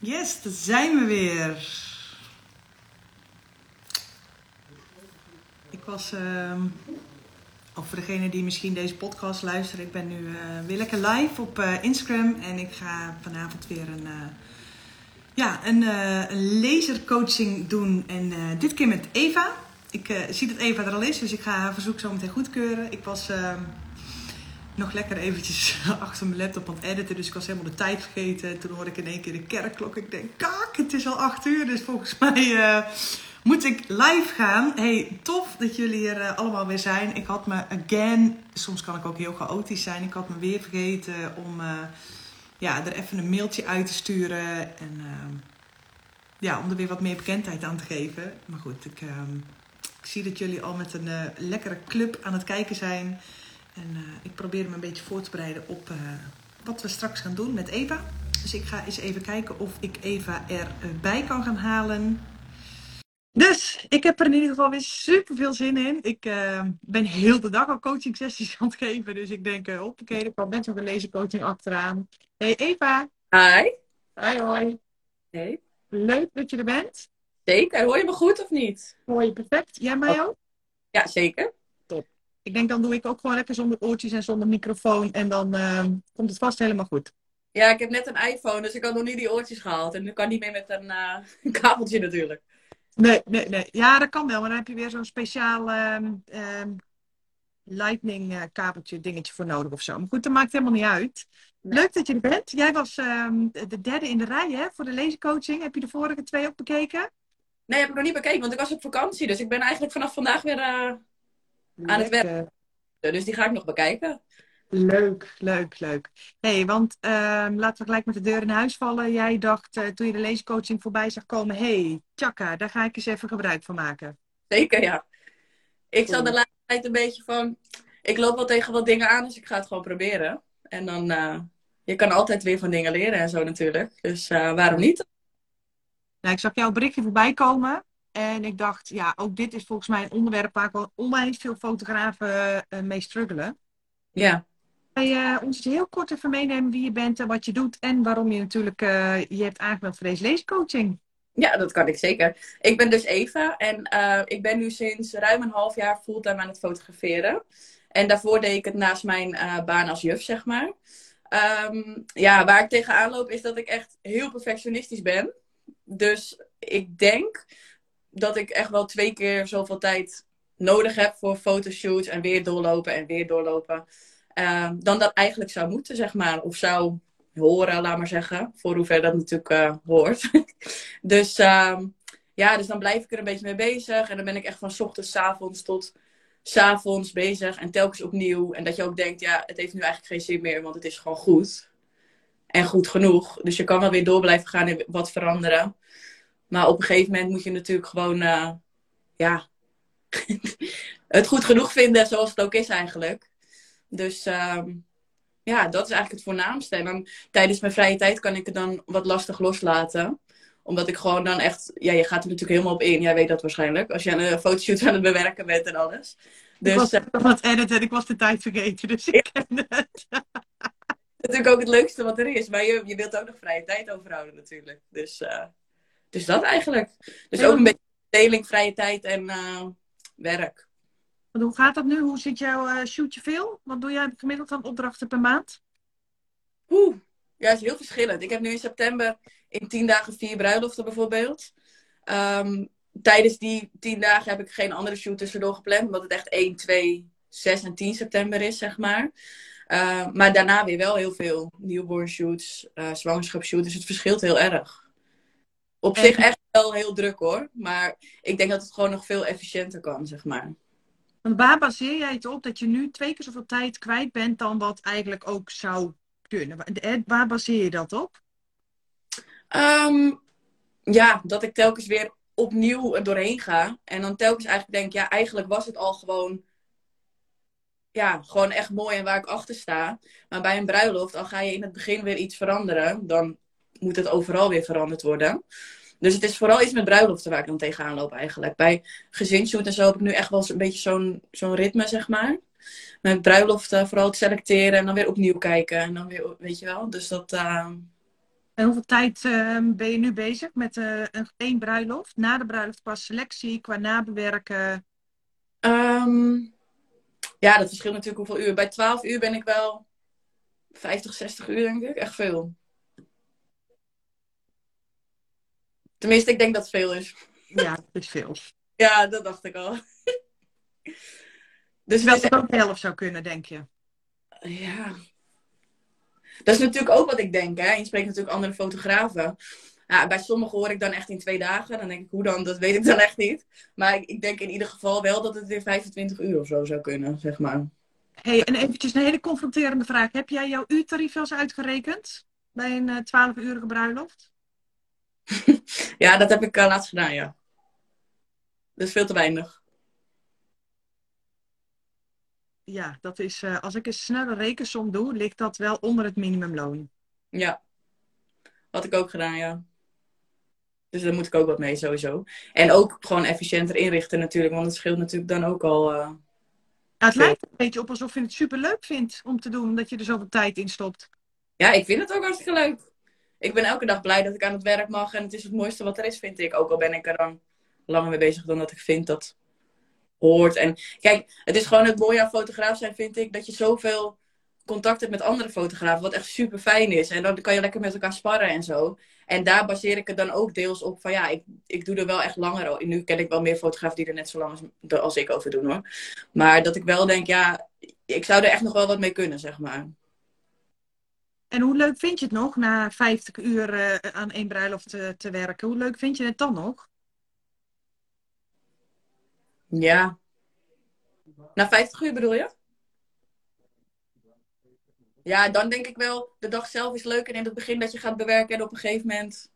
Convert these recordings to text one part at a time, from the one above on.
Yes, daar zijn we weer. Ik was, ehm of voor degene die misschien deze podcast luisteren, ik ben nu eh, weer lekker live op eh, Instagram en ik ga vanavond weer een, eh, ja, een, een lasercoaching doen en dit keer met Eva. Ik zie dat Eva er al is, dus ik ga haar verzoek zo meteen goedkeuren. Ik was ehm, nog lekker eventjes achter mijn laptop aan het editen. Dus ik was helemaal de tijd vergeten. Toen hoorde ik in één keer de kerkklok. Ik denk, kak, het is al acht uur. Dus volgens mij eh, moet ik live gaan. Hey, tof dat jullie er eh, allemaal weer zijn. Ik had me again, soms kan ik ook heel chaotisch zijn. Ik had me weer vergeten om eh, ja, er even een mailtje uit te sturen. En ja, om er weer wat meer bekendheid aan te geven. Maar goed, ik, ehm, ik zie dat jullie al met een lekkere club aan het kijken zijn. En eh, ik probeer me een beetje voor te bereiden op eh, wat we straks gaan doen met Eva. Dus ik ga eens even kijken of ik Eva erbij kan gaan halen. Dus ik heb er in ieder geval weer super veel zin in. Ik eh, ben heel de dag al coaching sessies aan het geven. Dus ik denk, uh, hoppakee, er kwam net nog een lasercoaching achteraan. Hey Eva. Hi. Hoi hoi. Hey. Leuk dat je er bent. Zeker. Hoor je me goed of niet? Hoor je perfect. Jij mij ook? Ja, zeker. Ik denk dan doe ik ook gewoon lekker zonder oortjes en zonder microfoon. En dan eh, komt het vast helemaal goed. Ja, ik heb net een iPhone, dus ik had nog niet die oortjes gehaald. En nu kan niet meer met een uh, kabeltje natuurlijk. Nee, nee, nee. Ja, dat kan wel. Maar dan heb je weer zo'n speciaal ehm, ehm, lightning eh, kabeltje dingetje voor nodig of zo. Maar goed, dat maakt helemaal niet uit. Nee. Leuk dat je er bent. Jij was ehm, de derde in de rij hè, voor de lasercoaching. Heb je de vorige twee ook bekeken? Nee, heb ik nog niet bekeken, want ik was op vakantie. Dus ik ben eigenlijk vanaf vandaag weer uh, aan het werk. Dus die ga ik nog bekijken. Leuk, leuk, leuk. hey, want ehm, laten we gelijk met de deur in huis vallen. Jij dacht uh, toen je de leescoaching voorbij zag komen, hey, tjaka, daar ga ik eens even gebruik van maken. Zeker, ja. Ik zat de laatste tijd een beetje van, ik loop wel tegen wat dingen aan, dus ik ga het gewoon proberen. En dan, uh, je kan altijd weer van dingen leren en zo natuurlijk. Dus uh, waarom niet? Nou, ik zag jouw berichtje voorbij komen. En ik dacht, ja, ook dit is volgens mij een onderwerp waar wel onwijs veel fotografen mee struggelen. Ja. Kan je ons heel kort even meenemen wie je bent en wat je doet en waarom je natuurlijk uh, je hebt aangemeld voor deze leescoaching? Ja, dat kan ik zeker. Ik ben dus Eva en uh, ik ben nu sinds ruim een half jaar fulltime aan het fotograferen. En daarvoor deed ik het naast mijn uh, baan als juf, zeg maar. Um, ja, waar ik tegenaan loop is dat ik echt heel perfectionistisch ben. Dus ik denk dat ik echt wel twee keer zoveel tijd nodig heb voor fotoshoots en weer doorlopen en weer doorlopen. Uh, dan dat eigenlijk zou moeten, zeg maar. Of zou horen, laat maar zeggen. Voor hoever dat natuurlijk uh, hoort. dus uh, ja, dus dan blijf ik er een beetje mee bezig. En dan ben ik echt van s ochtends, s avonds tot s avonds bezig. En telkens opnieuw. En dat je ook denkt, ja, het heeft nu eigenlijk geen zin meer, want het is gewoon goed. En goed genoeg. Dus je kan wel weer door blijven gaan en wat veranderen. Maar op een gegeven moment moet je natuurlijk gewoon, uh, ja, het goed genoeg vinden zoals het ook is eigenlijk. Dus uh, ja, dat is eigenlijk het voornaamste. En dan tijdens mijn vrije tijd kan ik het dan wat lastig loslaten. Omdat ik gewoon dan echt, ja, je gaat er natuurlijk helemaal op in. Jij weet dat waarschijnlijk. Als je aan een fotoshoot aan het bewerken bent en alles. Dus, ik was uh, aan het editen, ik was de tijd vergeten, dus ik ken het. natuurlijk ook het leukste wat er is. Maar je, je wilt ook nog vrije tijd overhouden natuurlijk. Dus, uh, dus dat eigenlijk. Dus ook een beetje deling, vrije tijd en uh, werk. Want hoe gaat dat nu? Hoe zit jouw uh, shootje veel? Wat doe jij gemiddeld aan opdrachten per maand? Oeh, ja, het is heel verschillend. Ik heb nu in september in tien dagen vier bruiloften bijvoorbeeld. Um, tijdens die tien dagen heb ik geen andere shoot tussendoor gepland. Omdat het echt 1, 2, 6 en 10 september is, zeg maar. Uh, maar daarna weer wel heel veel newborn shoots, uh, zwangerschapsshoots. Dus het verschilt heel erg. Op en... zich echt wel heel druk hoor. Maar ik denk dat het gewoon nog veel efficiënter kan, zeg maar. Want waar baseer jij het op dat je nu twee keer zoveel tijd kwijt bent dan wat eigenlijk ook zou kunnen? Waar baseer je dat op? Um, ja, dat ik telkens weer opnieuw er doorheen ga. En dan telkens eigenlijk denk, ja, eigenlijk was het al gewoon... Ja, gewoon echt mooi en waar ik achter sta. Maar bij een bruiloft, al ga je in het begin weer iets veranderen... dan moet het overal weer veranderd worden. Dus het is vooral iets met bruiloften waar ik dan tegenaan loop eigenlijk. Bij gezinsshoot en zo heb ik nu echt wel een beetje zo'n zo'n ritme, zeg maar. Met bruiloften vooral het selecteren en dan weer opnieuw kijken. En dan weer, weet je wel. Dus dat, uh, En hoeveel tijd ehm, ben je nu bezig met uh, een, één bruiloft? Na de bruiloft qua selectie, qua nabewerken? Ehm, ja, dat verschilt natuurlijk hoeveel uur. Bij 12 uur ben ik wel 50, 60 uur, denk ik. Echt veel. Tenminste, ik denk dat het veel is. Ja, het is veel. ja, dat dacht ik al. dus wel het ook de helft zou kunnen, denk je? Ja. Dat is natuurlijk ook wat ik denk. Hè? Je spreekt natuurlijk andere fotografen. Ja, bij sommigen hoor ik dan echt in twee dagen. Dan denk ik, hoe dan? Dat weet ik dan echt niet. Maar ik, ik denk in ieder geval wel dat het weer 25 uur of zo zou kunnen, zeg maar. hey, en eventjes een hele confronterende vraag. Heb jij jouw uurtarief wel eens uitgerekend? Bij een uh, eh, 12-urige bruiloft? ja, dat heb ik uh, laatst gedaan, ja. Dat is veel te weinig. Ja, dat is, uh, als ik een snelle rekensom doe, ligt dat wel onder het minimumloon. Ja, had ik ook gedaan, ja. Dus daar moet ik ook wat mee sowieso. En ook gewoon efficiënter inrichten natuurlijk, want het scheelt natuurlijk dan ook al. Uh, het lijkt een beetje op alsof je het super leuk vindt om te doen, omdat je er zoveel tijd in stopt. Ja, ik vind het ook hartstikke leuk. Ik ben elke dag blij dat ik aan het werk mag en het is het mooiste wat er is, vind ik. Ook al ben ik er dan langer mee bezig dan dat ik vind dat hoort. En kijk, het is gewoon het mooie aan fotograaf zijn, vind ik, dat je zoveel contact hebt met andere fotografen, wat echt super fijn is. En dan kan je lekker met elkaar sparren en zo. En daar baseer ik het dan ook deels op van ja, ik, ik doe er wel echt langer Nu ken ik wel meer fotografen die er net zo lang als, als ik over doen hoor. Maar dat ik wel denk, ja, ik zou er echt nog wel wat mee kunnen, zeg maar. En hoe leuk vind je het nog na 50 uur uh, aan één bruiloft te, te werken? Hoe leuk vind je het dan nog? Ja. Na 50 uur bedoel je? Ja, dan denk ik wel, de dag zelf is leuk en in het begin dat je gaat bewerken en op een gegeven moment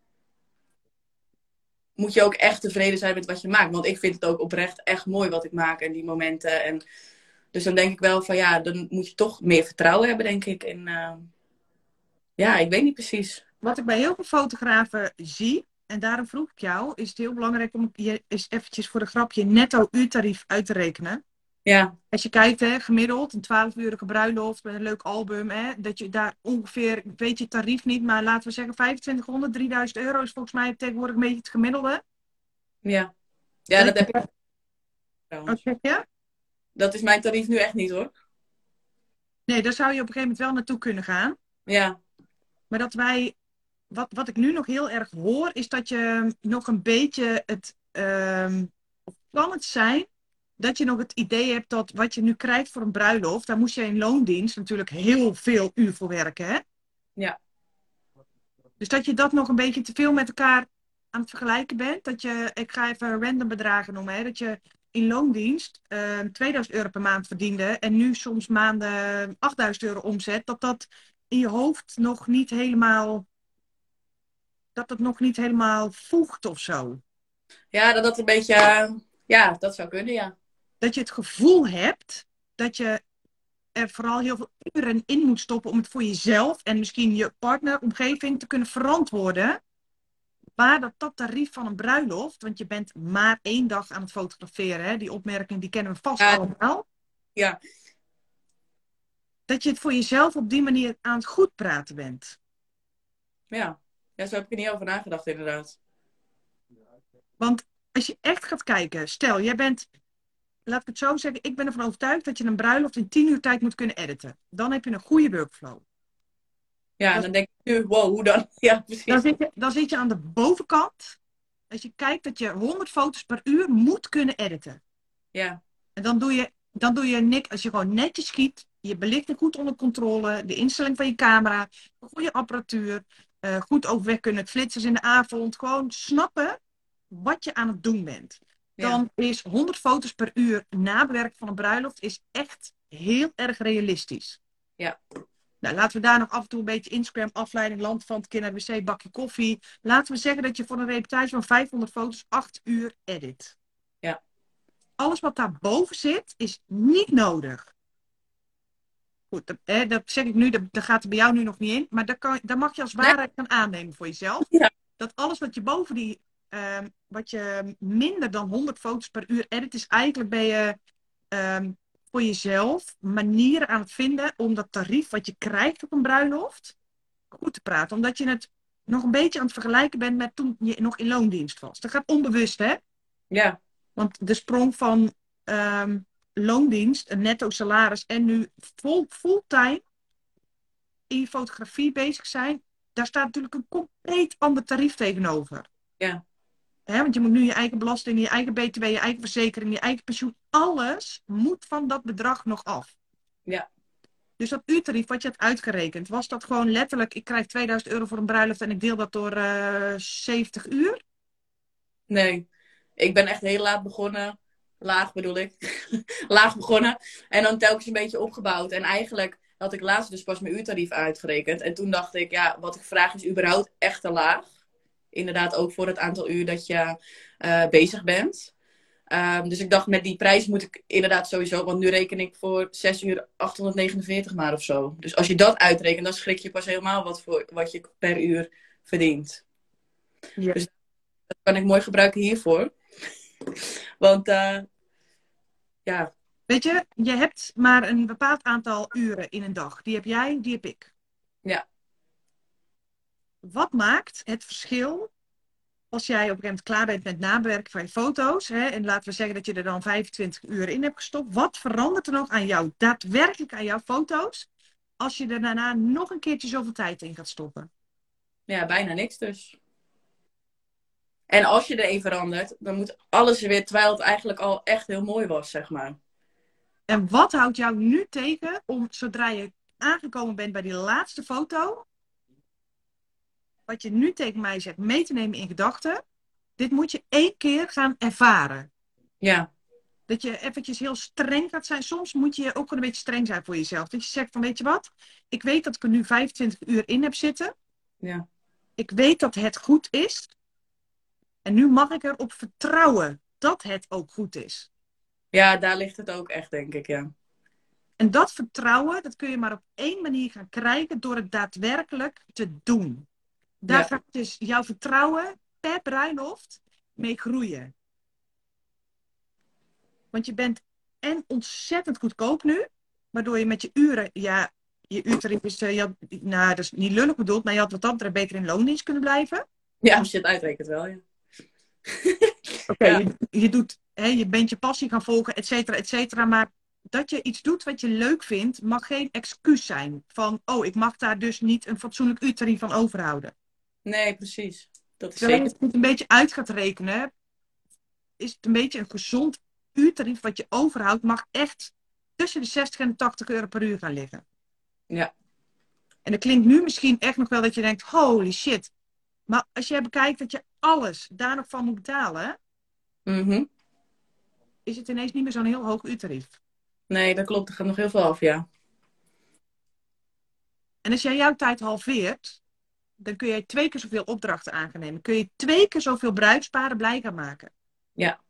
moet je ook echt tevreden zijn met wat je maakt. Want ik vind het ook oprecht echt mooi wat ik maak en die momenten. En dus dan denk ik wel van ja, dan moet je toch meer vertrouwen hebben, denk ik. En uh, ja, ik weet niet precies. Wat ik bij heel veel fotografen zie, en daarom vroeg ik jou, is het heel belangrijk om je eens eventjes voor de grapje netto uurtarief uit te rekenen. Ja. Als je kijkt, hè, gemiddeld, een 12-urige bruiloft met een leuk album, hè, dat je daar ongeveer, weet je tarief niet, maar laten we zeggen 2500, 3000 euro is volgens mij tegenwoordig een beetje het gemiddelde. Ja, ja dat heb ik. Wat zeg je? Dat is mijn tarief nu echt niet hoor. Nee, daar zou je op een gegeven moment wel naartoe kunnen gaan. Ja. Maar dat wij, wat, wat ik nu nog heel erg hoor, is dat je nog een beetje het, um, kan het zijn dat je nog het idee hebt dat wat je nu krijgt voor een bruiloft, daar moest je in loondienst natuurlijk heel veel uur voor werken, hè? Ja. Dus dat je dat nog een beetje te veel met elkaar aan het vergelijken bent. Dat je, ik ga even random bedragen noemen, hè? dat je in loondienst uh, ehm, 2000 euro per maand verdiende en nu soms maanden 8000 euro omzet, dat dat in je hoofd nog niet helemaal, dat het nog niet helemaal voegt of zo. Ja, dat dat een beetje, ja, dat zou kunnen, ja dat je het gevoel hebt dat je er vooral heel veel uren in moet stoppen om het voor jezelf en misschien je partner, omgeving te kunnen verantwoorden. Waar dat, dat tarief van een bruiloft, want je bent maar één dag aan het fotograferen, hè? die opmerking die kennen we vast allemaal. Ja. Dat je het voor jezelf op die manier aan het goed praten bent. Ja, ja zo heb ik er niet over nagedacht inderdaad. Want als je echt gaat kijken, stel, jij bent laat ik het zo zeggen, ik ben ervan overtuigd dat je een bruiloft in 10 uur tijd moet kunnen editen. Dan heb je een goede workflow. Ja, en dan denk je, wow, hoe dan? Ja, precies. Dan zit, je, dan zit je aan de bovenkant. Als je kijkt dat je 100 foto's per uur moet kunnen editen. Ja. En dan doe je, dan doe je niks, als je gewoon netjes schiet, je belichting goed onder controle, de instelling van je camera, goede apparatuur, uh, goed overweg kunnen, flitsers in de avond, gewoon snappen wat je aan het doen bent dan is 100 foto's per uur nabewerken van een bruiloft is echt heel erg realistisch. Ja. Nou, laten we daar nog af en toe een beetje Instagram, afleiding, land van het kind naar wc, bakje koffie. Laten we zeggen dat je voor een reportage van 500 foto's 8 uur edit. Alles wat daarboven zit, is niet nodig. Goed, dat, hè, dat zeg ik nu, dat, dat, gaat er bij jou nu nog niet in. Maar daar, kan, daar mag je als waarheid gaan aannemen voor jezelf. Ja. Dat alles wat je boven die Ehm, wat je minder dan 100 foto's per uur edit, is eigenlijk ben je ehm, voor jezelf manieren aan het vinden om dat tarief wat je krijgt op een bruiloft goed te praten. Omdat je het nog een beetje aan het vergelijken bent met toen je nog in loondienst was. Dat gaat onbewust, hè? Ja, Want de sprong van ehm, loondienst, een netto salaris en nu vol, fulltime in fotografie bezig zijn, daar staat natuurlijk een compleet ander tarief tegenover. ja, want je moet nu je eigen belasting, je eigen BTW, je eigen verzekering, je eigen pensioen, alles moet van dat bedrag nog af. Ja. Dus dat uurtarief wat je hebt uitgerekend, was dat gewoon letterlijk, ik krijg 2000 euro voor een bruiloft en ik deel dat door eh 70 uur? nee. Ik ben echt heel laat begonnen. Laag bedoel ik. laag begonnen. En dan telkens een beetje opgebouwd. En eigenlijk had ik laatst dus pas mijn uurtarief uitgerekend. En toen dacht ik, ja, wat ik vraag is überhaupt echt te laag. Inderdaad ook voor het aantal uur dat je eh, bezig bent. Ehm, dus ik dacht, met die prijs moet ik inderdaad sowieso... Want nu reken ik voor 6 uur 849 maar of zo. Dus als je dat uitrekent, dan schrik je pas helemaal wat, voor, wat je per uur verdient. Ja. Dus dat kan ik mooi gebruiken hiervoor. Want eh, ja, Weet je, je hebt maar een bepaald aantal uren in een dag. Die heb jij, die heb ik. Ja. Wat maakt het verschil als jij op een gegeven moment klaar bent met nabewerken van je foto's, hè, en laten we zeggen dat je er dan 25 uur in hebt gestopt, wat verandert er nog aan jou, daadwerkelijk aan jouw foto's, als je er daarna nog een keertje zoveel tijd in gaat stoppen? ja, bijna niks dus. En als je er een verandert, dan moet alles weer, terwijl het eigenlijk al echt heel mooi was, zeg maar. En wat houdt jou nu tegen om, zodra je aangekomen bent bij die laatste foto, wat je nu tegen mij zegt, mee te nemen in gedachten, dit moet je één keer gaan ervaren. Ja, Dat je eventjes heel streng gaat zijn. Soms moet je ook een beetje streng zijn voor jezelf. Dat je zegt van, weet je wat? Ik weet dat ik er nu 25 uur in heb zitten. ja, Ik weet dat het goed is. En nu mag ik erop vertrouwen dat het ook goed is. ja, daar ligt het ook echt, denk ik, ja. En dat vertrouwen, dat kun je maar op één manier gaan krijgen door het daadwerkelijk te doen. Daar Ja. gaat dus jouw vertrouwen per bruiloft mee groeien. Want je bent en ontzettend goedkoop nu, waardoor je met je uren, ja, je uurtarief is, eh, je had, nou, dat is niet lullig bedoeld, maar je had wat dat beter in loondienst kunnen blijven. Ja, als je het uitrekent wel, ja. Oké, Ja. je, je, doet, hè, je bent je passie gaan volgen, et cetera, et cetera. Maar dat je iets doet wat je leuk vindt, mag geen excuus zijn. Van, oh, ik mag daar dus niet een fatsoenlijk uurtarief van overhouden. Nee, precies. Dat is Terwijl je zeker. het een beetje uit gaat rekenen, is het een beetje een gezond uurtarief wat je overhoudt, mag echt tussen de 60 en de 80 euro per uur gaan liggen. Ja. En dat klinkt nu misschien echt nog wel dat je denkt, holy shit. Maar als jij bekijkt dat je alles daar nog van moet betalen, Mhm. is het ineens niet meer zo'n heel hoog uurtarief. Nee, dat klopt. Er gaat nog heel veel af, ja. En als jij jouw tijd halveert, dan kun je twee keer zoveel opdrachten aan gaan nemen. Kun je twee keer zoveel bruidsparen blij gaan maken. Ja.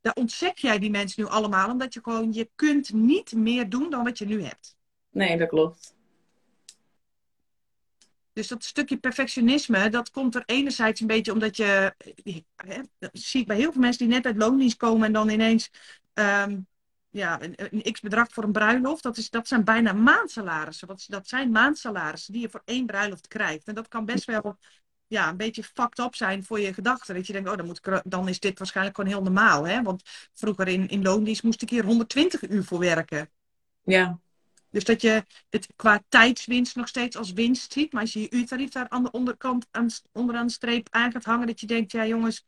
Daar ontzek jij die mensen nu allemaal, omdat je gewoon, je kunt niet meer doen dan wat je nu hebt. Nee, dat klopt. Dus dat stukje perfectionisme, dat komt er enerzijds een beetje omdat je, hè, dat zie ik bij heel veel mensen die net uit loondienst komen en dan ineens ehm, ja, een, een x bedrag voor een bruiloft, dat, is, dat zijn bijna maandsalarissen. Dat, dat zijn maandsalarissen die je voor één bruiloft krijgt. En dat kan best wel ja, een beetje fucked up zijn voor je gedachten. Dat je denkt, oh, dan, moet ik, dan is dit waarschijnlijk gewoon heel normaal. Hè? Want vroeger in, in loondienst moest ik hier 120 uur voor werken. Ja, Dus dat je het qua tijdswinst nog steeds als winst ziet. Maar als je je uurtarief daar aan de onderkant aan, onderaan de streep aan gaat hangen. Dat je denkt, ja jongens,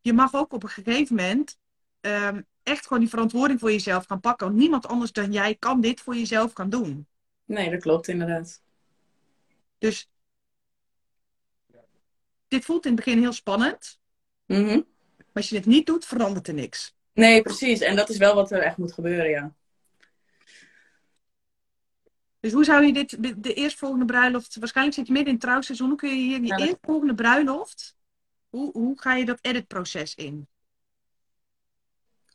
je mag ook op een gegeven moment ehm, echt gewoon die verantwoording voor jezelf gaan pakken. Want niemand anders dan jij kan dit voor jezelf gaan doen. nee, dat klopt inderdaad. Dus dit voelt in het begin heel spannend. Mhm. Maar als je het niet doet, verandert er niks. Nee, precies. En dat is wel wat er echt moet gebeuren, ja. Dus hoe zou je dit, de, de eerstvolgende bruiloft, waarschijnlijk zit je midden in het trouwseizoen, hoe kun je hier die Ja, dat- eerstvolgende bruiloft, hoe, hoe ga je dat editproces in?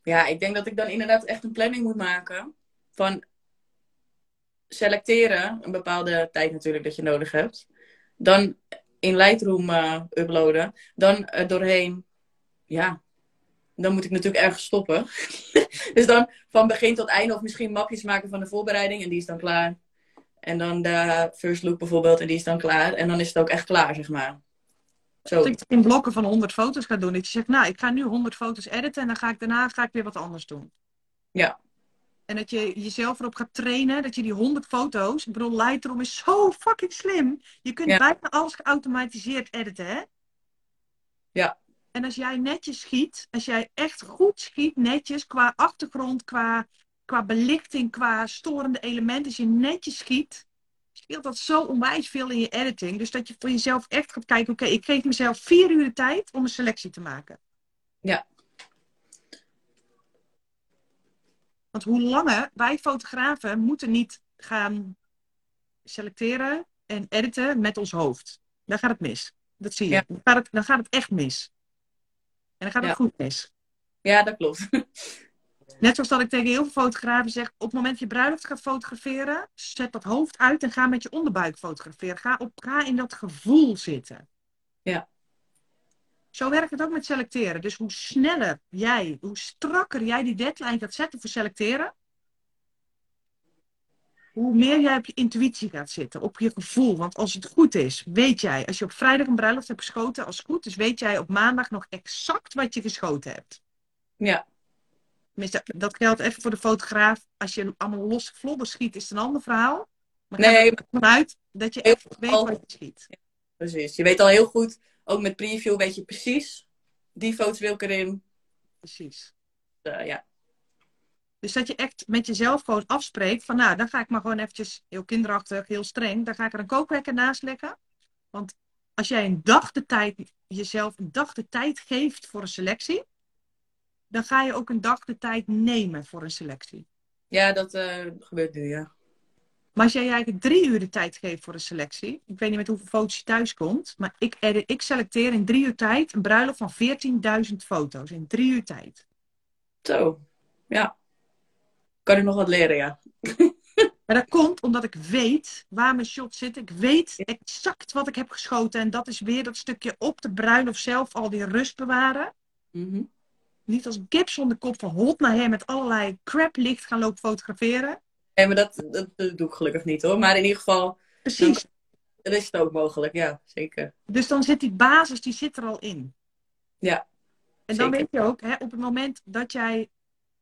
Ja, ik denk dat ik dan inderdaad echt een planning moet maken. Van selecteren, een bepaalde tijd natuurlijk dat je nodig hebt. Dan in Lightroom eh, uploaden. Dan doorheen, ja, dan moet ik natuurlijk ergens stoppen. dus dan van begin tot einde of misschien mapjes maken van de voorbereiding en die is dan klaar. En dan de first look bijvoorbeeld, en die is dan klaar. En dan is het ook echt klaar, zeg maar. Zo. Dat ik in blokken van 100 foto's ga doen. Dat je zegt, nou, ik ga nu 100 foto's editen en dan ga ik daarna ga ik weer wat anders doen. Ja. En dat je jezelf erop gaat trainen, dat je die 100 foto's, ik bedoel, Lightroom is zo fucking slim. Je kunt Ja. bijna alles geautomatiseerd editen, hè? Ja. En als jij netjes schiet, als jij echt goed schiet, netjes, qua achtergrond, qua, qua belichting, qua storende elementen, als je netjes schiet, scheelt dat zo onwijs veel in je editing. Dus dat je voor jezelf echt gaat kijken, oké, ik geef mezelf vier uur de tijd om een selectie te maken. Ja. Want hoe langer wij fotografen moeten niet gaan selecteren en editen met ons hoofd. Dan gaat het mis. Dat zie je. Ja. Dan, gaat het, dan gaat het echt mis. En dan gaat het Ja. goed mis. ja, dat klopt. Net zoals dat ik tegen heel veel fotografen zeg: op het moment dat je bruiloft gaat fotograferen, zet dat hoofd uit en ga met je onderbuik fotograferen. Ga, op, ga in dat gevoel zitten. Ja. Zo werkt het ook met selecteren. Dus hoe sneller jij, hoe strakker jij die deadline gaat zetten voor selecteren, hoe meer jij op je intuïtie gaat zitten, op je gevoel. Want als het goed is, weet jij, als je op vrijdag een bruiloft hebt geschoten, als het goed is, weet jij op maandag nog exact wat je geschoten hebt. Ja, dat geldt even voor de fotograaf. Als je allemaal losse vlodder schiet, is het een ander verhaal. Maar Nee, vanuit dat je echt weet wat je schiet. precies. Je weet al heel goed, ook met preview weet je precies, die foto's wil ik erin. Precies. Eh, ja. Dus dat je echt met jezelf gewoon afspreekt van nou, dan ga ik maar gewoon eventjes heel kinderachtig, heel streng, dan ga ik er een kookwekker naast leggen. Want als jij een dag de tijd, jezelf een dag de tijd geeft voor een selectie, dan ga je ook een dag de tijd nemen voor een selectie. ja, dat eh, gebeurt nu, ja. Maar als jij eigenlijk drie uur de tijd geeft voor een selectie, ik weet niet met hoeveel foto's je thuis komt, maar ik, ik selecteer in drie uur tijd een bruiloft van 14.000 foto's in drie uur tijd. Zo, ja. Kan ik nog wat leren, ja. Maar dat komt omdat ik weet waar mijn shots zitten. Ik weet exact wat ik heb geschoten. En dat is weer dat stukje op de bruiloft zelf al die rust bewaren. Mhm. Niet als gips zonder kop van hot naar her met allerlei crap licht gaan lopen fotograferen. Nee, maar dat, dat, doe ik gelukkig niet hoor. Maar in ieder geval, Precies. dat is het ook mogelijk, ja, zeker. Dus dan zit die basis, die zit er al in. Ja, En dan Zeker. weet je ook, hè, op het moment dat jij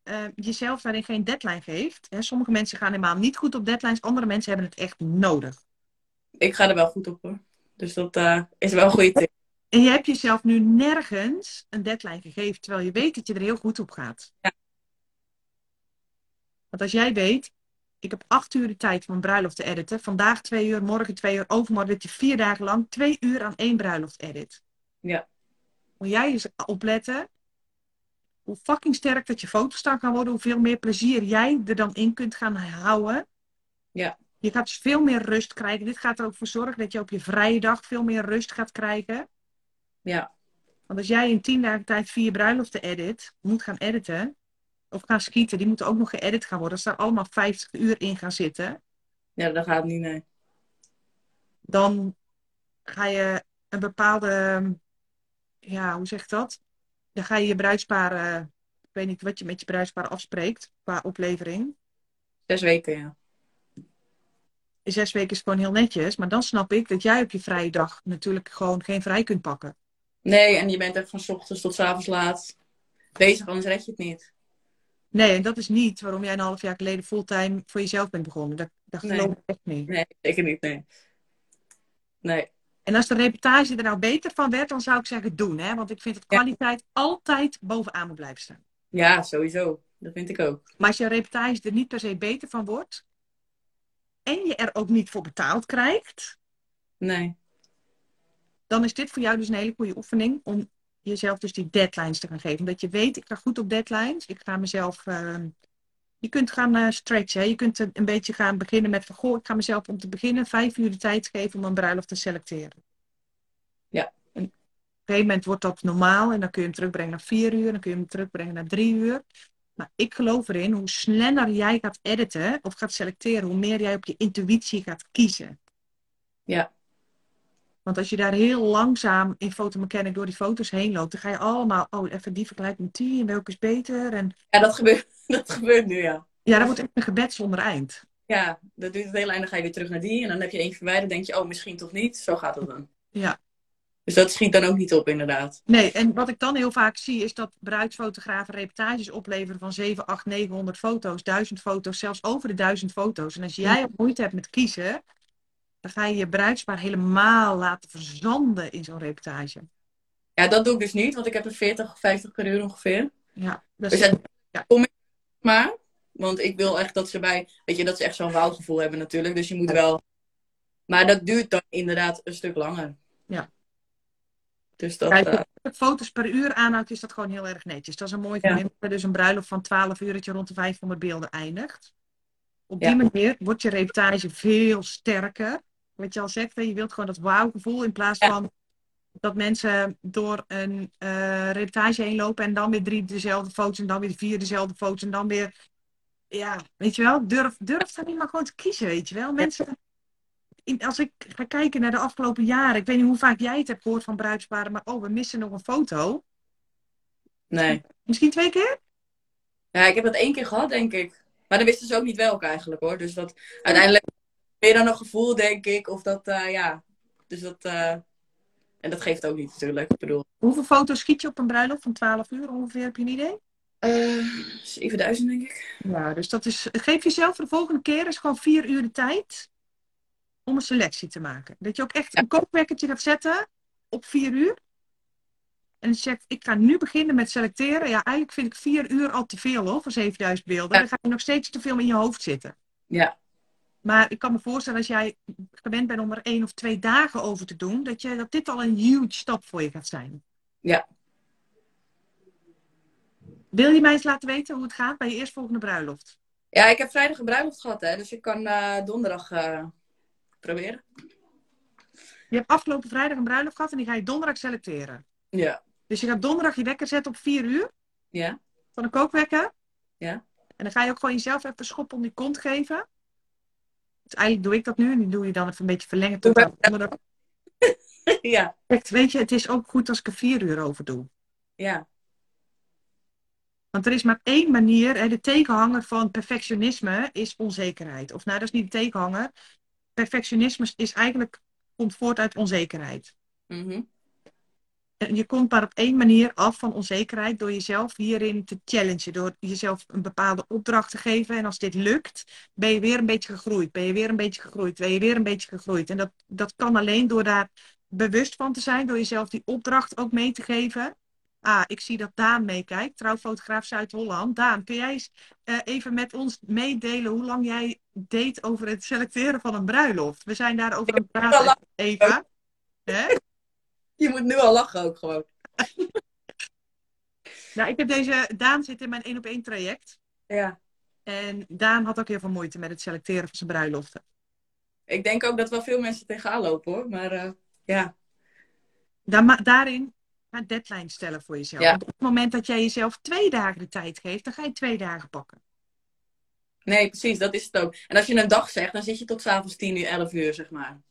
eh, jezelf daarin geen deadline geeft. Hè, sommige mensen gaan helemaal niet goed op deadlines. Andere mensen hebben het echt nodig. ik ga er wel goed op hoor. Dus dat eh, is wel een goede tip. En je hebt jezelf nu nergens een deadline gegeven, terwijl je weet dat je er heel goed op gaat. Ja. Want als jij weet, ik heb acht uur de tijd om een bruiloft te editen. Vandaag twee uur, morgen twee uur, overmorgen dat je vier dagen lang twee uur aan één bruiloft edit. Ja. Moet jij eens opletten hoe fucking sterk dat je foto's dan gaan worden, hoeveel meer plezier jij er dan in kunt gaan houden. Ja. Je gaat dus veel meer rust krijgen. Dit gaat er ook voor zorgen dat je op je vrije dag veel meer rust gaat krijgen. Ja, Want als jij in tien dagen tijd vier bruiloften edit, moet gaan editen, of gaan schieten, die moeten ook nog geëdit gaan worden. Als daar allemaal 50 uur in gaan zitten, ja dat gaat niet, nee. dan ga je een bepaalde, ja, hoe zeg ik dat? Dan ga je je bruidsparen, ik weet niet wat je met je bruidsparen afspreekt qua oplevering. Zes weken, ja. Zes weken is gewoon heel netjes, maar dan snap ik dat jij op je vrije dag natuurlijk gewoon geen vrij kunt pakken. Nee, en je bent echt van ochtends tot avonds laat bezig, anders red je het niet. Nee, en dat is niet waarom jij een half jaar geleden fulltime voor jezelf bent begonnen. Dat, dat Nee. geloof ik echt niet. Nee, zeker niet, nee. Nee, En als de reportage er nou beter van werd, dan zou ik zeggen doen. Hè? Want ik vind dat Ja. kwaliteit altijd bovenaan moet blijven staan. ja, sowieso. Dat vind ik ook. Maar als je reportage er niet per se beter van wordt, en je er ook niet voor betaald krijgt, Nee, dan is dit voor jou dus een hele goede oefening om jezelf dus die deadlines te gaan geven. Omdat je weet, ik ga goed op deadlines. Ik ga mezelf... eh, je kunt gaan eh, stretchen. Hè? Je kunt een beetje gaan beginnen met van... Goh, ik ga mezelf om te beginnen vijf uur de tijd geven om een bruiloft te selecteren. Ja. En op een gegeven moment wordt dat normaal. En dan kun je hem terugbrengen naar vier uur. Dan kun je hem terugbrengen naar drie uur. Maar ik geloof erin, hoe sneller jij gaat editen of gaat selecteren, hoe meer jij op je intuïtie gaat kiezen. Ja. Want als je daar heel langzaam in fotomechanic door die foto's heen loopt, dan ga je allemaal, oh, even die vergelijking met die en welke is beter. En ja dat, gebeurt, dat gebeurt nu, ja. ja, dat wordt echt een gebed zonder eind. ja, dat duurt het heel lang. Dan ga je weer terug naar die. En dan heb je één verwijderd. denk je, oh, misschien toch niet. Zo gaat het dan. Ja. Dus dat schiet dan ook niet op, inderdaad. Nee, en wat ik dan heel vaak zie is dat bruidsfotografen reportages opleveren van 7, 8, 900 foto's, 1000 foto's, zelfs over de 1000 foto's. En als jij moeite hebt met kiezen, dan ga je je bruidspaar helemaal laten verzanden in zo'n reportage. Ja, dat doe ik dus niet, want ik heb er 40, 50 per uur ongeveer. Ja, dat Dus is, het ja. kom ik maar. Want ik wil echt dat ze bij, weet je, dat ze echt zo'n wauwgevoel hebben natuurlijk. Dus je moet wel. Maar dat duurt dan inderdaad een stuk langer. Ja. Dus dat. Ja, eh, als je foto's per uur aanhoudt, is dat gewoon heel erg netjes. Dat is een mooi Ja. gemiddelde. Dus een bruiloft van 12 uur dat je rond de 500 beelden eindigt. Op die Ja. manier wordt je reportage veel sterker. Wat je al zegt, je wilt gewoon dat wauw-gevoel in plaats Ja. van dat mensen door een eh reportage heen lopen en dan weer drie dezelfde foto's en dan weer vier dezelfde foto's en dan weer. Ja, weet je wel, durf, durf dan niet maar gewoon te kiezen, weet je wel. Mensen, in, als ik ga kijken naar de afgelopen jaren, ik weet niet hoe vaak jij het hebt gehoord van bruidsparen, maar oh, we missen nog een foto. nee. Misschien twee keer? Ja, ik heb dat één keer gehad, denk ik. Maar dan wisten ze ook niet welke eigenlijk hoor. Dus dat uiteindelijk meer dan een gevoel, denk ik. Of dat, eh, ja. Dus dat. eh, En dat geeft ook niet natuurlijk. Ik bedoel. Hoeveel foto's schiet je op een bruiloft van 12 uur ongeveer? Heb je een idee? eh 7000, denk ik. Ja, dus dat is. Geef jezelf de volgende keer eens gewoon vier uur de tijd om een selectie te maken. Dat je ook echt een koopwekkertje gaat zetten op vier uur. En je zegt, ik ga nu beginnen met selecteren. Ja, eigenlijk vind ik vier uur al te veel hoor, voor 7000 beelden. Ja. Dan ga je nog steeds te veel in je hoofd zitten. Ja. Maar ik kan me voorstellen, als jij gewend bent om er één of twee dagen over te doen, dat, je, dat dit al een huge stap voor je gaat zijn. Ja. Wil je mij eens laten weten hoe het gaat bij je eerstvolgende bruiloft? Ja, ik heb vrijdag een bruiloft gehad, hè. Dus ik kan eh, donderdag eh, proberen. Je hebt afgelopen vrijdag een bruiloft gehad en die ga je donderdag selecteren. Ja. Dus je gaat donderdag je wekker zetten op 4 uur Ja. van een kookwekker. Ja. En dan ga je ook gewoon jezelf even een schop om die kont geven. Dus eigenlijk doe ik dat nu en die doe je dan even een beetje verlengen tot aan ja. Echt, Weet je, het is ook goed als ik er 4 uur over doe. Ja. Want er is maar één manier, hè, de tegenhanger van perfectionisme is onzekerheid. Of nou, dat is niet de tegenhanger. Perfectionisme is eigenlijk, komt voort uit onzekerheid. Mhm. En je komt maar op één manier af van onzekerheid door jezelf hierin te challengen. Door jezelf een bepaalde opdracht te geven. En als dit lukt, ben je weer een beetje gegroeid. Ben je weer een beetje gegroeid. Ben je weer een beetje gegroeid. En dat, dat kan alleen door daar bewust van te zijn. Door jezelf die opdracht ook mee te geven. Ah, ik zie dat Daan meekijkt. Trouwfotograaf Zuid-Holland. Daan, kun jij eens eh, even met ons meedelen hoe lang jij deed over het selecteren van een bruiloft? We zijn daarover aan het praten. Eva. Hè? Je moet nu al lachen ook gewoon. Nou, ik heb deze. Daan zit in mijn één op één traject. Ja. En Daan had ook heel veel moeite met het selecteren van zijn bruiloften. Ik denk ook dat wel veel mensen tegenaan lopen hoor. Maar eh, ja. Daar, daarin ga deadline stellen voor jezelf. Ja. Op het moment dat jij jezelf twee dagen de tijd geeft, dan ga je twee dagen pakken. Nee, precies, dat is het ook. En als je een dag zegt, dan zit je tot s'avonds 10 uur, 11 uur, zeg maar.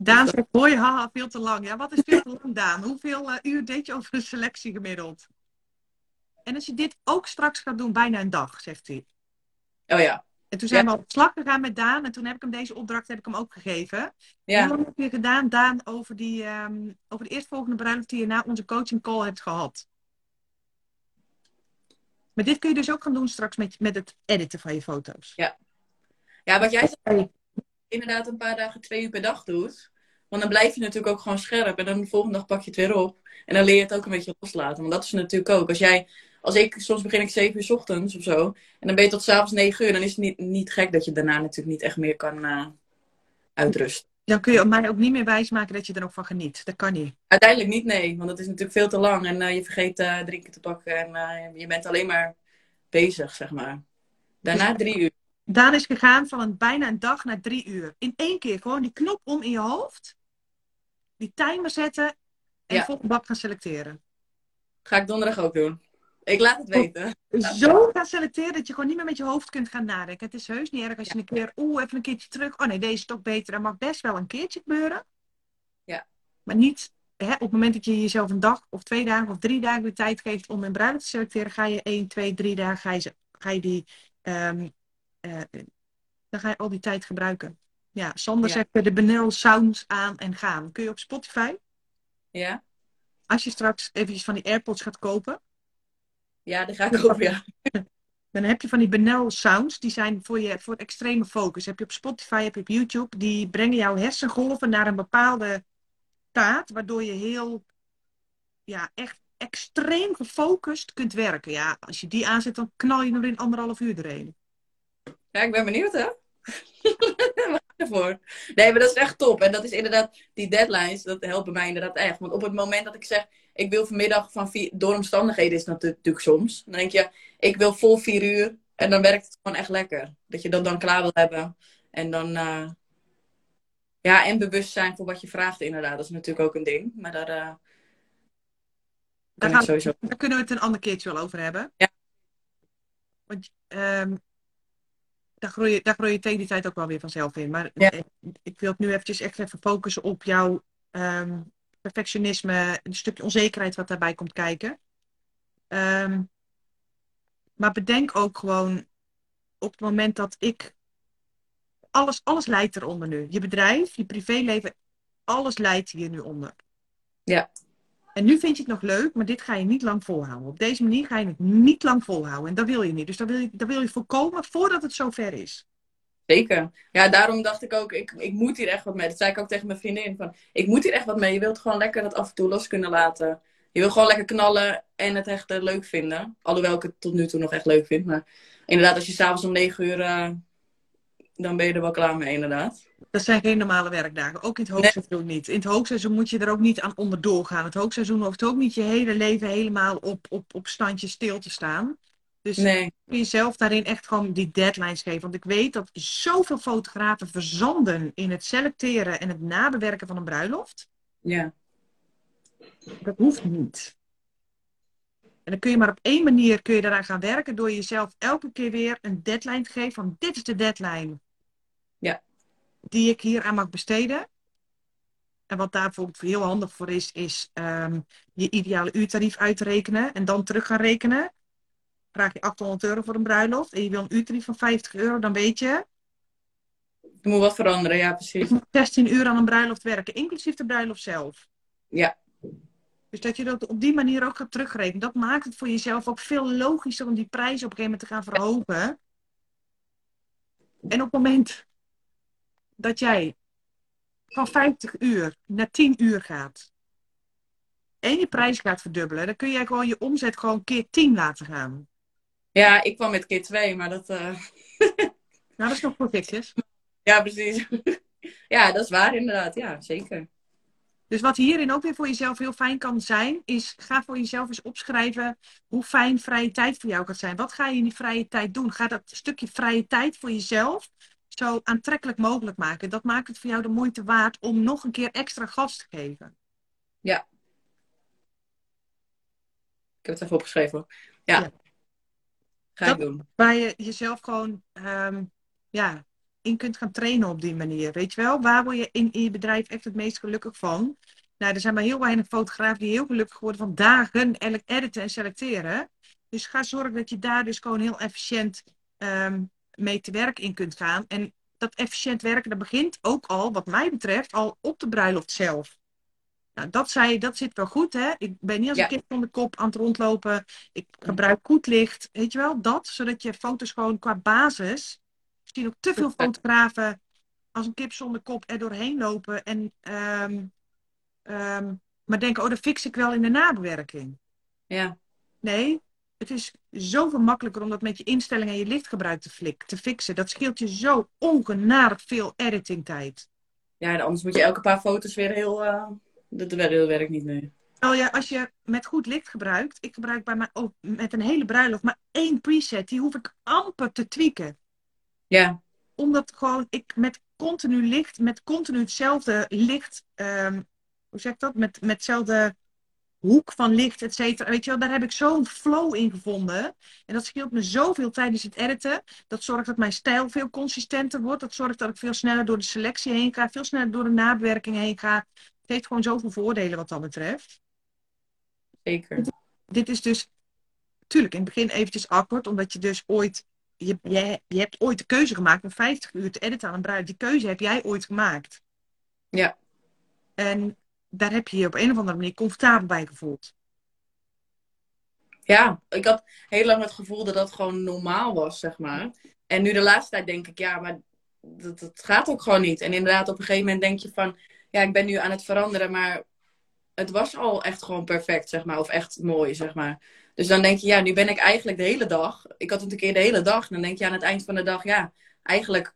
Daan dat- zegt, hoi, haha, veel te lang. Ja, wat is veel te lang, Daan? Hoeveel eh, uur deed je over een selectie gemiddeld? En als je dit ook straks gaat doen, bijna een dag, zegt hij. Oh ja. En toen zijn Ja. we op slag gegaan met Daan. En toen heb ik hem deze opdracht heb ik hem ook gegeven. Hoe Ja. lang heb je gedaan, Daan, over, die, ehm, over de eerstvolgende bruiloft die je na onze coaching call hebt gehad? Maar dit kun je dus ook gaan doen straks met, met het editen van je foto's. Ja, wat jij zegt, inderdaad een paar dagen twee uur per dag doet. Want dan blijf je natuurlijk ook gewoon scherp. En dan de volgende dag pak je het weer op. En dan leer je het ook een beetje loslaten. Want dat is natuurlijk ook. Als jij, als ik, soms begin ik zeven uur 's ochtends of zo. En dan ben je tot s'avonds negen uur. Dan is het niet, niet gek dat je daarna natuurlijk niet echt meer kan eh, uitrusten. Dan kun je mij ook niet meer wijsmaken dat je er nog van geniet. Dat kan niet. Uiteindelijk niet, nee. Want het is natuurlijk veel te lang. En eh, je vergeet eh, drinken te pakken. En je bent alleen maar bezig, zeg maar. Daarna drie uur. Daan is gegaan van een, bijna een dag naar drie uur. In één keer gewoon die knop om in je hoofd. Die timer zetten. En Ja. vol bak gaan selecteren. Ga ik donderdag ook doen. Ik laat het weten. Zo gaan selecteren dat je gewoon niet meer met je hoofd kunt gaan nadenken. Het is heus niet erg als je een keer, oeh, even een keertje terug. Oh nee, deze is toch beter. Dat mag best wel een keertje gebeuren. Ja. Maar niet hè, op het moment dat je jezelf een dag of twee dagen of drie dagen de tijd geeft om een bruiloft te selecteren, ga je één, twee, drie dagen ga je, ga je die, ehm, eh, dan ga je al die tijd gebruiken. Ja, Sander Ja. zegt de Benel Sounds aan en gaan. Kun je op Spotify, Ja? als je straks eventjes van die AirPods gaat kopen, Ja, daar ga ik over, ja. dan heb je van die Benel Sounds, die zijn voor, je, voor extreme focus. Heb je op Spotify, heb je op YouTube, die brengen jouw hersengolven naar een bepaalde staat, waardoor je heel, ja, echt extreem gefocust kunt werken. Ja, als je die aanzet, dan knal je er in anderhalf uur doorheen. Ja, ik ben benieuwd, hè? Ervoor. Nee, maar dat is echt top. En dat is inderdaad, die deadlines, dat helpen mij inderdaad echt. Want op het moment dat ik zeg, ik wil vanmiddag van vier, door omstandigheden is dat natuurlijk soms. Dan denk je, ik wil vol vier uur. En dan werkt het gewoon echt lekker. Dat je dat dan klaar wil hebben. En dan, eh, ja, en bewust zijn voor wat je vraagt inderdaad. Dat is natuurlijk ook een ding. Maar daar eh, Daar, gaan, sowieso. daar kunnen we het een ander keertje wel over hebben. Ja. Want ehm, daar, groei je, daar groei je tegen die tijd ook wel weer vanzelf in. Maar Ja. eh, ik wil het nu eventjes echt even focussen op jouw ehm, perfectionisme, een stukje onzekerheid wat daarbij komt kijken. Ehm, maar bedenk ook gewoon op het moment dat ik. Alles, alles leidt eronder nu. Je bedrijf, je privéleven, alles leidt hier nu onder. Ja. En nu vind je het nog leuk, maar dit ga je niet lang volhouden. Op deze manier ga je het niet lang volhouden. En dat wil je niet. Dus dat wil je, dat wil je voorkomen voordat het zover is. Zeker. Ja, daarom dacht ik ook, ik, ik moet hier echt wat mee. Dat zei ik ook tegen mijn vriendin. Van, ik moet hier echt wat mee. Je wilt gewoon lekker dat af en toe los kunnen laten. Je wil gewoon lekker knallen en het echt eh, leuk vinden. Alhoewel ik het tot nu toe nog echt leuk vind. Maar inderdaad, als je s'avonds om negen uur, eh, dan ben je er wel klaar mee inderdaad. Dat zijn geen normale werkdagen. Ook in het hoogseizoen niet. In het hoogseizoen moet je er ook niet aan onderdoor gaan. Het hoogseizoen hoeft ook niet je hele leven helemaal op, op, op standje stil te staan. Dus Nee, kun je zelf daarin echt gewoon die deadlines geven. Want ik weet dat zoveel fotografen verzanden in het selecteren en het nabewerken van een bruiloft. ja. Dat hoeft niet. En dan kun je maar op één manier kun je daaraan gaan werken door jezelf elke keer weer een deadline te geven van dit is de deadline. Die ik hier aan mag besteden. En wat daar bijvoorbeeld heel handig voor is, is ehm, je ideale uurtarief uitrekenen en dan terug gaan rekenen. Vraag je 800 euro voor een bruiloft en je wil een uurtarief van 50 euro, dan weet je, Er moet wat veranderen, ja ik precies. moet 16 uur aan een bruiloft werken, inclusief de bruiloft zelf. Ja, Dus dat je dat op die manier ook gaat terugrekenen. Dat maakt het voor jezelf ook veel logischer om die prijs op een gegeven moment te gaan verhogen. En op het moment dat jij van 50 uur naar 10 uur gaat. En je prijs gaat verdubbelen. Dan kun jij gewoon je omzet gewoon keer 10 laten gaan. ja ik kwam met keer twee, maar dat... eh, Nou, dat is nog perfectjes. Ja, precies. ja, dat is waar inderdaad. Ja, zeker. Dus wat hierin ook weer voor jezelf heel fijn kan zijn, is ga voor jezelf eens opschrijven hoe fijn vrije tijd voor jou kan zijn. Wat ga je in die vrije tijd doen? Ga dat stukje vrije tijd voor jezelf zo aantrekkelijk mogelijk maken. Dat maakt het voor jou de moeite waard om nog een keer extra gas te geven. Ik heb het even opgeschreven. Ja. Ja. Ga Dat- ik doen. Waar je jezelf gewoon ehm, ja, in kunt gaan trainen op die manier. Weet je wel? Waar word je in, in je bedrijf echt het meest gelukkig van? Nou, er zijn maar heel weinig fotografen die heel gelukkig worden van dagen editen en selecteren. Dus ga zorgen dat je daar dus gewoon heel efficiënt ehm, mee te werk in kunt gaan. En dat efficiënt werken, dat begint ook al, wat mij betreft, al op de bruiloft zelf. Nou, dat, zei, dat zit wel goed, hè? Ik ben niet als Ja. een kip van de kop aan het rondlopen. Ik gebruik goed licht. Weet je wel, dat. Zodat je foto's gewoon qua basis. Zie ook te veel fotografen als een kip zonder kop er doorheen lopen. En, ehm, ehm, maar denken, oh, dat fix ik wel in de nabewerking. Ja. Nee, het is zoveel makkelijker om dat met je instellingen en je lichtgebruik te, flik, te fixen. Dat scheelt je zo ongenadig veel editingtijd. Ja, en anders moet je elke paar foto's weer heel... Dat, dat werkt niet meer. Oh ja, als je met goed licht gebruikt. Ik gebruik bij mij ook met een hele bruiloft maar één preset. Die hoef ik amper te tweaken. Ja, Omdat gewoon ik met continu licht, met continu hetzelfde licht, ehm, hoe zeg ik dat? Met, met hetzelfde hoek van licht, et cetera. Weet je wel, daar heb ik zo'n flow in gevonden. En dat scheelt me zoveel tijdens het editen. Dat zorgt dat mijn stijl veel consistenter wordt. Dat zorgt dat ik veel sneller door de selectie heen ga, veel sneller door de nabewerking heen ga. Het heeft gewoon zoveel voordelen wat dat betreft. zeker. Dit is dus, natuurlijk in het begin eventjes awkward, omdat je dus ooit je, je, je hebt ooit de keuze gemaakt om 50 uur te editen aan een bruid. Die keuze heb jij ooit gemaakt. Ja. En daar heb je je op een of andere manier comfortabel bij gevoeld. Ja, ik had heel lang het gevoel dat dat gewoon normaal was, zeg maar. En nu de laatste tijd denk ik, ja, maar dat, gaat ook gewoon niet. En inderdaad, op een gegeven moment denk je van, ja, ik ben nu aan het veranderen, maar het was al echt gewoon perfect, zeg maar. Of echt mooi, zeg maar. Dus dan denk je, ja, nu ben ik eigenlijk de hele dag. Ik had het een keer de hele dag. Dan denk je aan het eind van de dag, ja, eigenlijk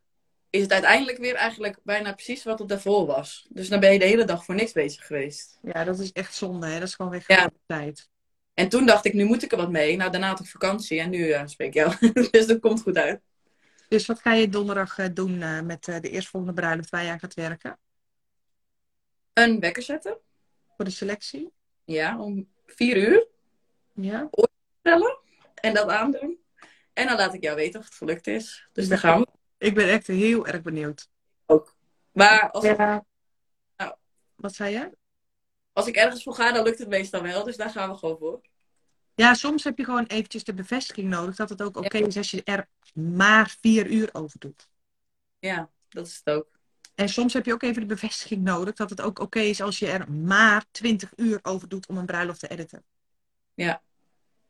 is het uiteindelijk weer eigenlijk bijna precies wat het daarvoor was. Dus dan ben je de hele dag voor niks bezig geweest. Ja, dat is echt zonde, hè? Dat is gewoon weer Ja. tijd. En toen dacht ik, nu moet ik er wat mee. Nou, daarna had ik vakantie en nu eh, spreek ik jou. dus dat komt goed uit. Dus wat ga je donderdag eh, doen eh, met de eerstvolgende bruiloft waar jij gaat werken? Een wekker zetten. Voor de selectie? Ja, om vier uur. Ja. Stellen. En dat aandoen. En dan laat ik jou weten of het gelukt is. Dus daar gaan we Ik ben echt heel erg benieuwd. ook. Maar als, Ja. Nou. Wat zei je? als ik ergens voor ga, dan lukt het meestal wel. Dus daar gaan we gewoon voor. Ja, soms heb je gewoon eventjes de bevestiging nodig dat het ook oké is als je er maar vier uur over doet. Ja, dat is het ook. En soms heb je ook even de bevestiging nodig dat het ook oké is als je er maar 20 uur over doet om een bruiloft te editen. Ja.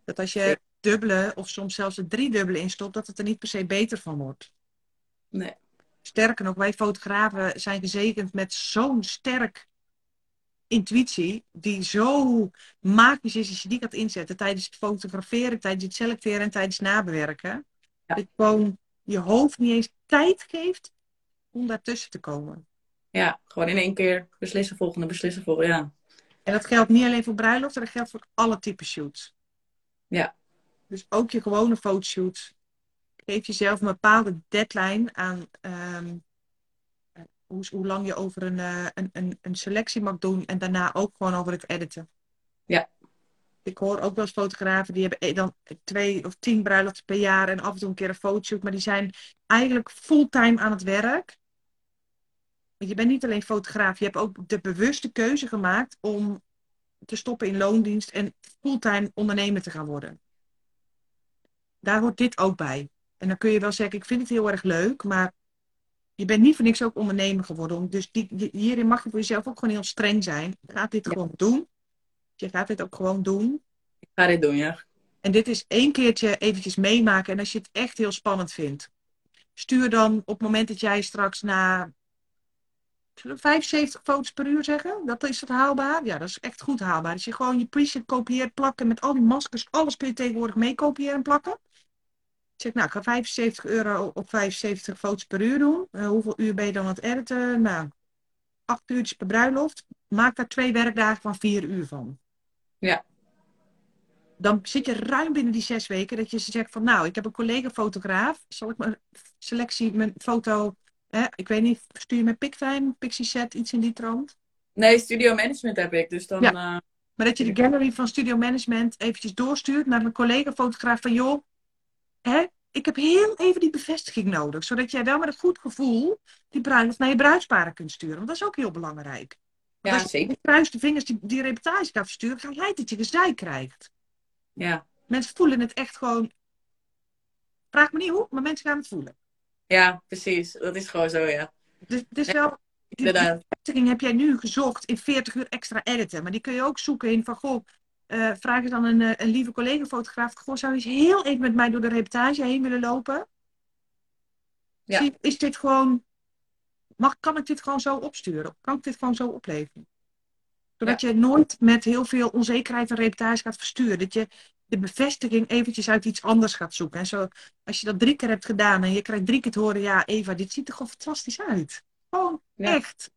Dat als je dubbele of soms zelfs een driedubbele instopt, dat het er niet per se beter van wordt. Nee. Sterker nog, wij fotografen zijn gezegend met zo'n sterk intuïtie, die zo magisch is als je die gaat inzetten tijdens het fotograferen, tijdens het selecteren en tijdens het nabewerken. Ja. Dat gewoon je hoofd niet eens tijd geeft om daartussen te komen. Ja, gewoon in één keer beslissen volgende, beslissen volgende. Ja. En dat geldt niet alleen voor bruiloften, dat geldt voor alle typen shoots. Ja. Dus ook je gewone fotoshoots. Geef jezelf een bepaalde deadline aan ehm, hoe, hoe lang je over een, eh, een, een, een selectie mag doen. En daarna ook gewoon over het editen. Ja. Ik hoor ook wel eens fotografen die hebben eh, dan twee of tien bruiloften per jaar en af en toe een keer een fotoshoot. Maar die zijn eigenlijk fulltime aan het werk. Want je bent niet alleen fotograaf, je hebt ook de bewuste keuze gemaakt om te stoppen in loondienst en fulltime ondernemer te gaan worden. Daar hoort dit ook bij. En dan kun je wel zeggen, ik vind het heel erg leuk, maar je bent niet voor niks ook ondernemer geworden. Dus die, die- hierin mag je voor jezelf ook gewoon heel streng zijn. Je gaat dit gewoon doen. Je gaat dit ook gewoon doen. Ik ga dit doen, ja. En dit is één keertje eventjes meemaken. En als je het echt heel spannend vindt, stuur dan op het moment dat jij straks na zullen we 75 foto's per uur zeggen. Dat is het haalbaar? Ja, dat is echt goed haalbaar. Als je gewoon je preset kopieert, plakken met al die maskers, alles kun je tegenwoordig mee kopiëren en plakken. Zeg, nou, ik ga 75 euro op 75 foto's per uur doen. Eh, hoeveel uur ben je dan aan het editen? Nou, acht uurtjes per bruiloft. Maak daar twee werkdagen van vier uur van. Ja. Dan zit je ruim binnen die zes weken dat je ze zegt van, nou, ik heb een collega-fotograaf. Zal ik mijn selectie, mijn foto, hè, ik weet niet, stuur je met PicTime, Pixieset, iets in die trant? Nee, studio management heb ik. Dus dan... Ja. eh, Maar dat je de gallery van Studio Management eventjes doorstuurt naar mijn collega-fotograaf van joh, hè, ik heb heel even die bevestiging nodig. Zodat jij wel met een goed gevoel die bruiloft naar je bruidsparen kunt sturen. Want dat is ook heel belangrijk. Want ja, als je met kruiste vingers die, die reportage gaat versturen, ga jij dat je gezeik krijgt. Ja. Mensen voelen het echt gewoon. Vraag me niet hoe, maar mensen gaan het voelen. ja, precies. Dat is gewoon zo, ja. Dus is wel. Die, die bevestiging heb jij nu gezocht in 40 uur extra editen. Maar die kun je ook zoeken in van goh. Eh, vraag eens dan een, eh, een lieve collega-fotograaf. Goh, zou je eens heel even met mij door de reportage heen willen lopen? Ja. Zie- is dit gewoon. Mag, kan ik dit gewoon zo opsturen? Kan ik dit gewoon zo opleveren? Zodat je nooit met heel veel onzekerheid een reportage gaat versturen. Dat je de bevestiging eventjes uit iets anders gaat zoeken. En zo, als je dat drie keer hebt gedaan en je krijgt drie keer te horen: ja, Eva, dit ziet er gewoon fantastisch uit. Gewoon Ja. echt.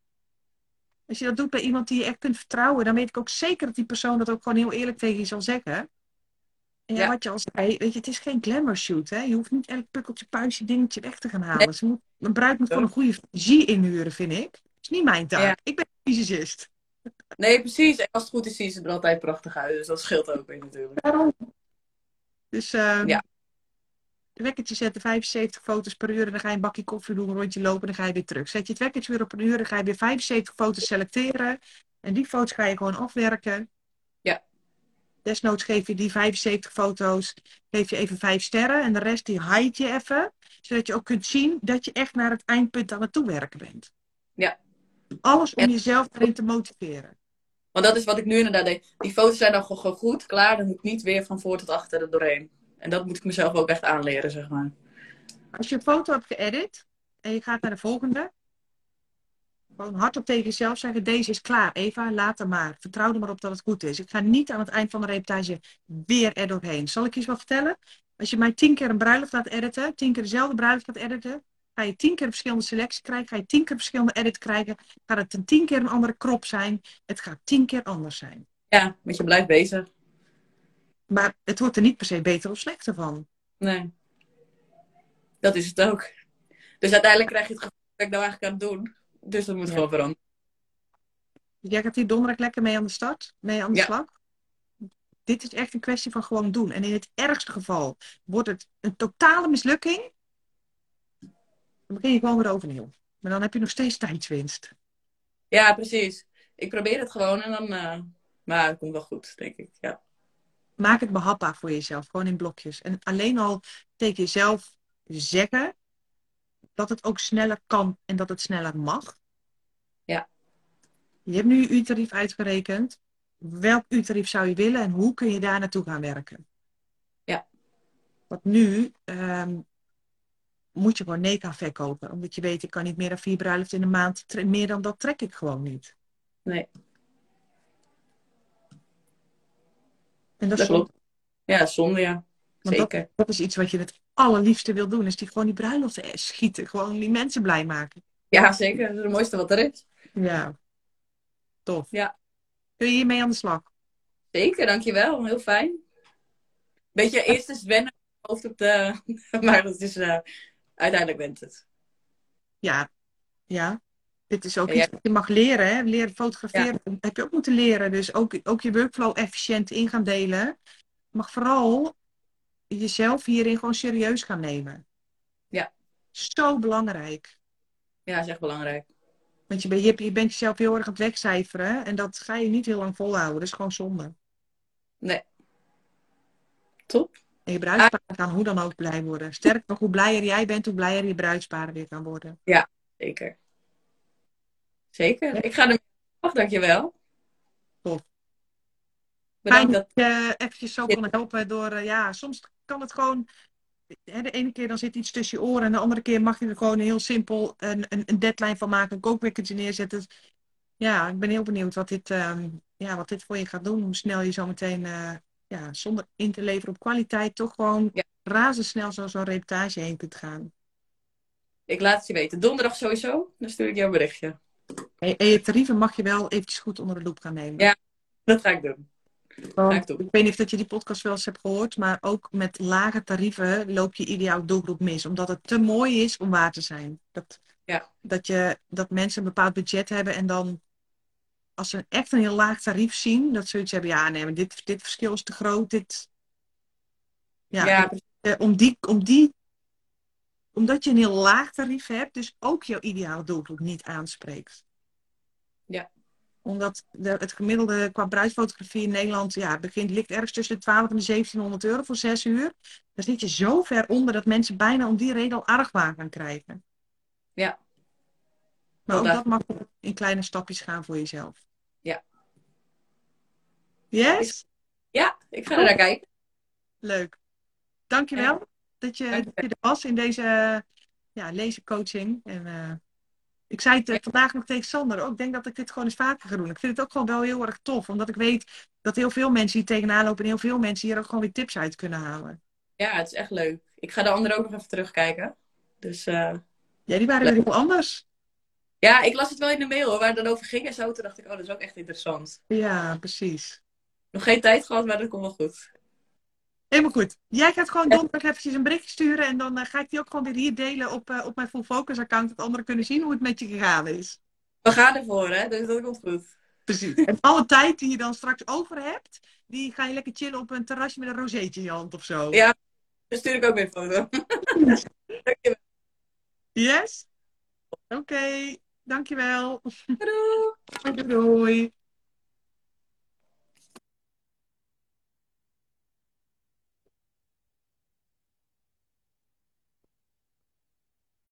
Als je dat doet bij iemand die je echt kunt vertrouwen, dan weet ik ook zeker dat die persoon dat ook gewoon heel eerlijk tegen je zal zeggen. En ja, wat je al zei, weet je, het is geen glamour shoot. Hè? Je hoeft niet elk pukkeltje, puistje, dingetje weg te gaan halen. Ze moet, een bruid moet gewoon een goede regie inhuren, vind ik. Dat is niet mijn taak. Ja. Ik ben fysicist. Nee, precies. En als het goed is, zien ze er altijd prachtig uit. Dus dat scheelt ook weer natuurlijk. Daarom. Dus ehm Ja. De wekkertje zetten, 75 foto's per uur. En dan ga je een bakje koffie doen, een rondje lopen en dan ga je weer terug. Zet je het wekkertje weer op een uur, dan ga je weer 75 foto's selecteren. En die foto's ga je gewoon afwerken. Ja. Desnoods geef je die 75 foto's, geef je even 5 sterren. En de rest die hide je even. Zodat je ook kunt zien dat je echt naar het eindpunt aan het toewerken bent. Ja. Alles om En- jezelf erin te motiveren. Want dat is wat ik nu inderdaad deed. Die foto's zijn dan gewoon goed, klaar. Dan moet ik niet weer van voor tot achter er doorheen. En dat moet ik mezelf ook echt aanleren, zeg maar. Als je een foto hebt geëdit en je gaat naar de volgende. Gewoon hardop tegen jezelf zeggen, deze is klaar. Eva, laat hem maar. Vertrouw er maar op dat het goed is. Ik ga niet aan het eind van de reportage weer er doorheen. Zal ik je eens wat vertellen? Als je mij tien keer een bruiloft laat editen, tien keer dezelfde bruiloft laat editen, ga je tien keer verschillende selectie krijgen, ga je tien keer verschillende edit krijgen, gaat het een tien keer een andere crop zijn. Het gaat tien keer anders zijn. Ja, want je blijft bezig. Maar het wordt er niet per se beter of slechter van. Nee. Dat is het ook. Dus uiteindelijk krijg je het gevoel dat ik nou eigenlijk aan het doen. Dus dat moet Ja. gewoon veranderen. Jij gaat hier donderdag lekker mee aan de start, mee aan de Ja. slag. Dit is echt een kwestie van gewoon doen. En in het ergste geval wordt het een totale mislukking. Dan begin je gewoon weer overnieuw. Maar dan heb je nog steeds tijdswinst. Ja, precies. Ik probeer het gewoon en dan... eh, Maar het komt wel goed, denk ik. Ja. Maak het behapbaar voor jezelf, gewoon in blokjes. En alleen al tegen jezelf zeggen dat het ook sneller kan en dat het sneller mag. Ja. Je hebt nu je uurtarief uitgerekend. Welk uurtarief zou je willen en hoe kun je daar naartoe gaan werken? Ja. Want nu ehm, moet je gewoon nee gaan verkopen. Omdat je weet, ik kan niet meer dan vier bruiloften in een maand. Meer dan dat trek ik gewoon niet. Nee, En dat, dat klopt. Ja, zonde, ja. Want Zeker. Dat is iets wat je het allerliefste wil doen. Is die gewoon die bruiloften eh, schieten. Gewoon die mensen blij maken. Ja, zeker. Dat is het mooiste wat er is. Ja. Tof. Ja. Kun je hiermee aan de slag? Zeker, dankjewel. Heel fijn. Beetje eerst eens wennen hoofd op de... Maar dat is... eh, uiteindelijk went het. Ja. Ja. Dit is ook Ja, iets wat je mag leren. Hè? Leren fotograferen heb je ook moeten leren. Dus ook, ook je workflow efficiënt in gaan delen. Mag vooral jezelf hierin gewoon serieus gaan nemen. Ja. Zo belangrijk. Ja, is echt belangrijk. Want je, je, je bent jezelf heel erg aan het wegcijferen. En dat ga je niet heel lang volhouden. Dat is gewoon zonde. Nee. Top. En je bruidspaar kan hoe dan ook blij worden. Sterker nog, hoe blijer jij bent, hoe blijer je bruidspaar weer kan worden. Zeker. Zeker. Ik ga er af, dankjewel. Tof. Bedankt dat... dat je eventjes zo kon helpen door, eh, ja, soms kan het gewoon, hè, de ene keer dan zit iets tussen je oren en de andere keer mag je er gewoon heel simpel een, een, een deadline van maken, een kookwekkertje neerzetten. Ja, ik ben heel benieuwd wat dit, ehm, ja, wat dit voor je gaat doen, hoe snel je zo meteen, eh, ja, zonder in te leveren op kwaliteit, toch gewoon Ja. razendsnel zo zo'n reportage heen kunt gaan. Ik laat het je weten. Donderdag sowieso. Dan stuur ik jou een berichtje. En, en je tarieven mag je wel eventjes goed onder de loep gaan nemen. Ja. Dat ga ik doen. Want Ga ik doen. ik weet niet of dat je die podcast wel eens hebt gehoord, maar ook met lage tarieven loop je ideaal doelgroep mis. Omdat het te mooi is om waar te zijn. Dat, Ja. dat, je, dat mensen een bepaald budget hebben en dan als ze echt een heel laag tarief zien, dat ze zoiets hebben, ja nee, maar dit, dit verschil is te groot. Dit... Ja, Ja, eh, om die, om die, omdat je een heel laag tarief hebt, dus ook jouw ideale doelgroep niet aanspreekt. Ja. Omdat de, het gemiddelde qua bruidsfotografie in Nederland ja, begint, ligt ergens tussen de 12 en de 1700 euro voor zes uur. Dan zit je zo ver onder dat mensen bijna om die reden al argwaan gaan krijgen. Ja. Maar ook Wel dat mag in kleine stapjes gaan voor jezelf. Ja. Yes? ja, ik ga er naar kijken. Leuk. Dankjewel dat je, dat je er was in deze ja, lezencoaching. En, eh, ik zei het eh, vandaag nog tegen Sander. Ook, ik denk dat ik dit gewoon eens vaker ga doen. Ik vind het ook gewoon wel heel erg tof. Omdat ik weet dat heel veel mensen hier tegenaan lopen. En heel veel mensen hier ook gewoon weer tips uit kunnen halen. Ja, het is echt leuk. Ik ga de anderen ook nog even terugkijken. Dus eh, Ja, die waren weer heel anders. ja, ik las het wel in de mail hoor, waar het dan over ging en zo. Toen dacht ik, oh, dat is ook echt interessant. Ja, precies. Nog geen tijd gehad, maar dat komt wel goed. Helemaal goed. Jij gaat gewoon donderdag eventjes een berichtje sturen. En dan eh, ga ik die ook gewoon weer hier delen op, eh, op mijn Full Focus account. Dat anderen kunnen zien hoe het met je gegaan is. We gaan ervoor, hè? Dus dat komt goed. Precies. En alle tijd die je dan straks over hebt, die ga je lekker chillen op een terrasje met een rozeetje in je hand of zo. Ja. Dan stuur ik ook weer een foto. Dankjewel. Yes? Oké, dankjewel. Doei. Doei. doei.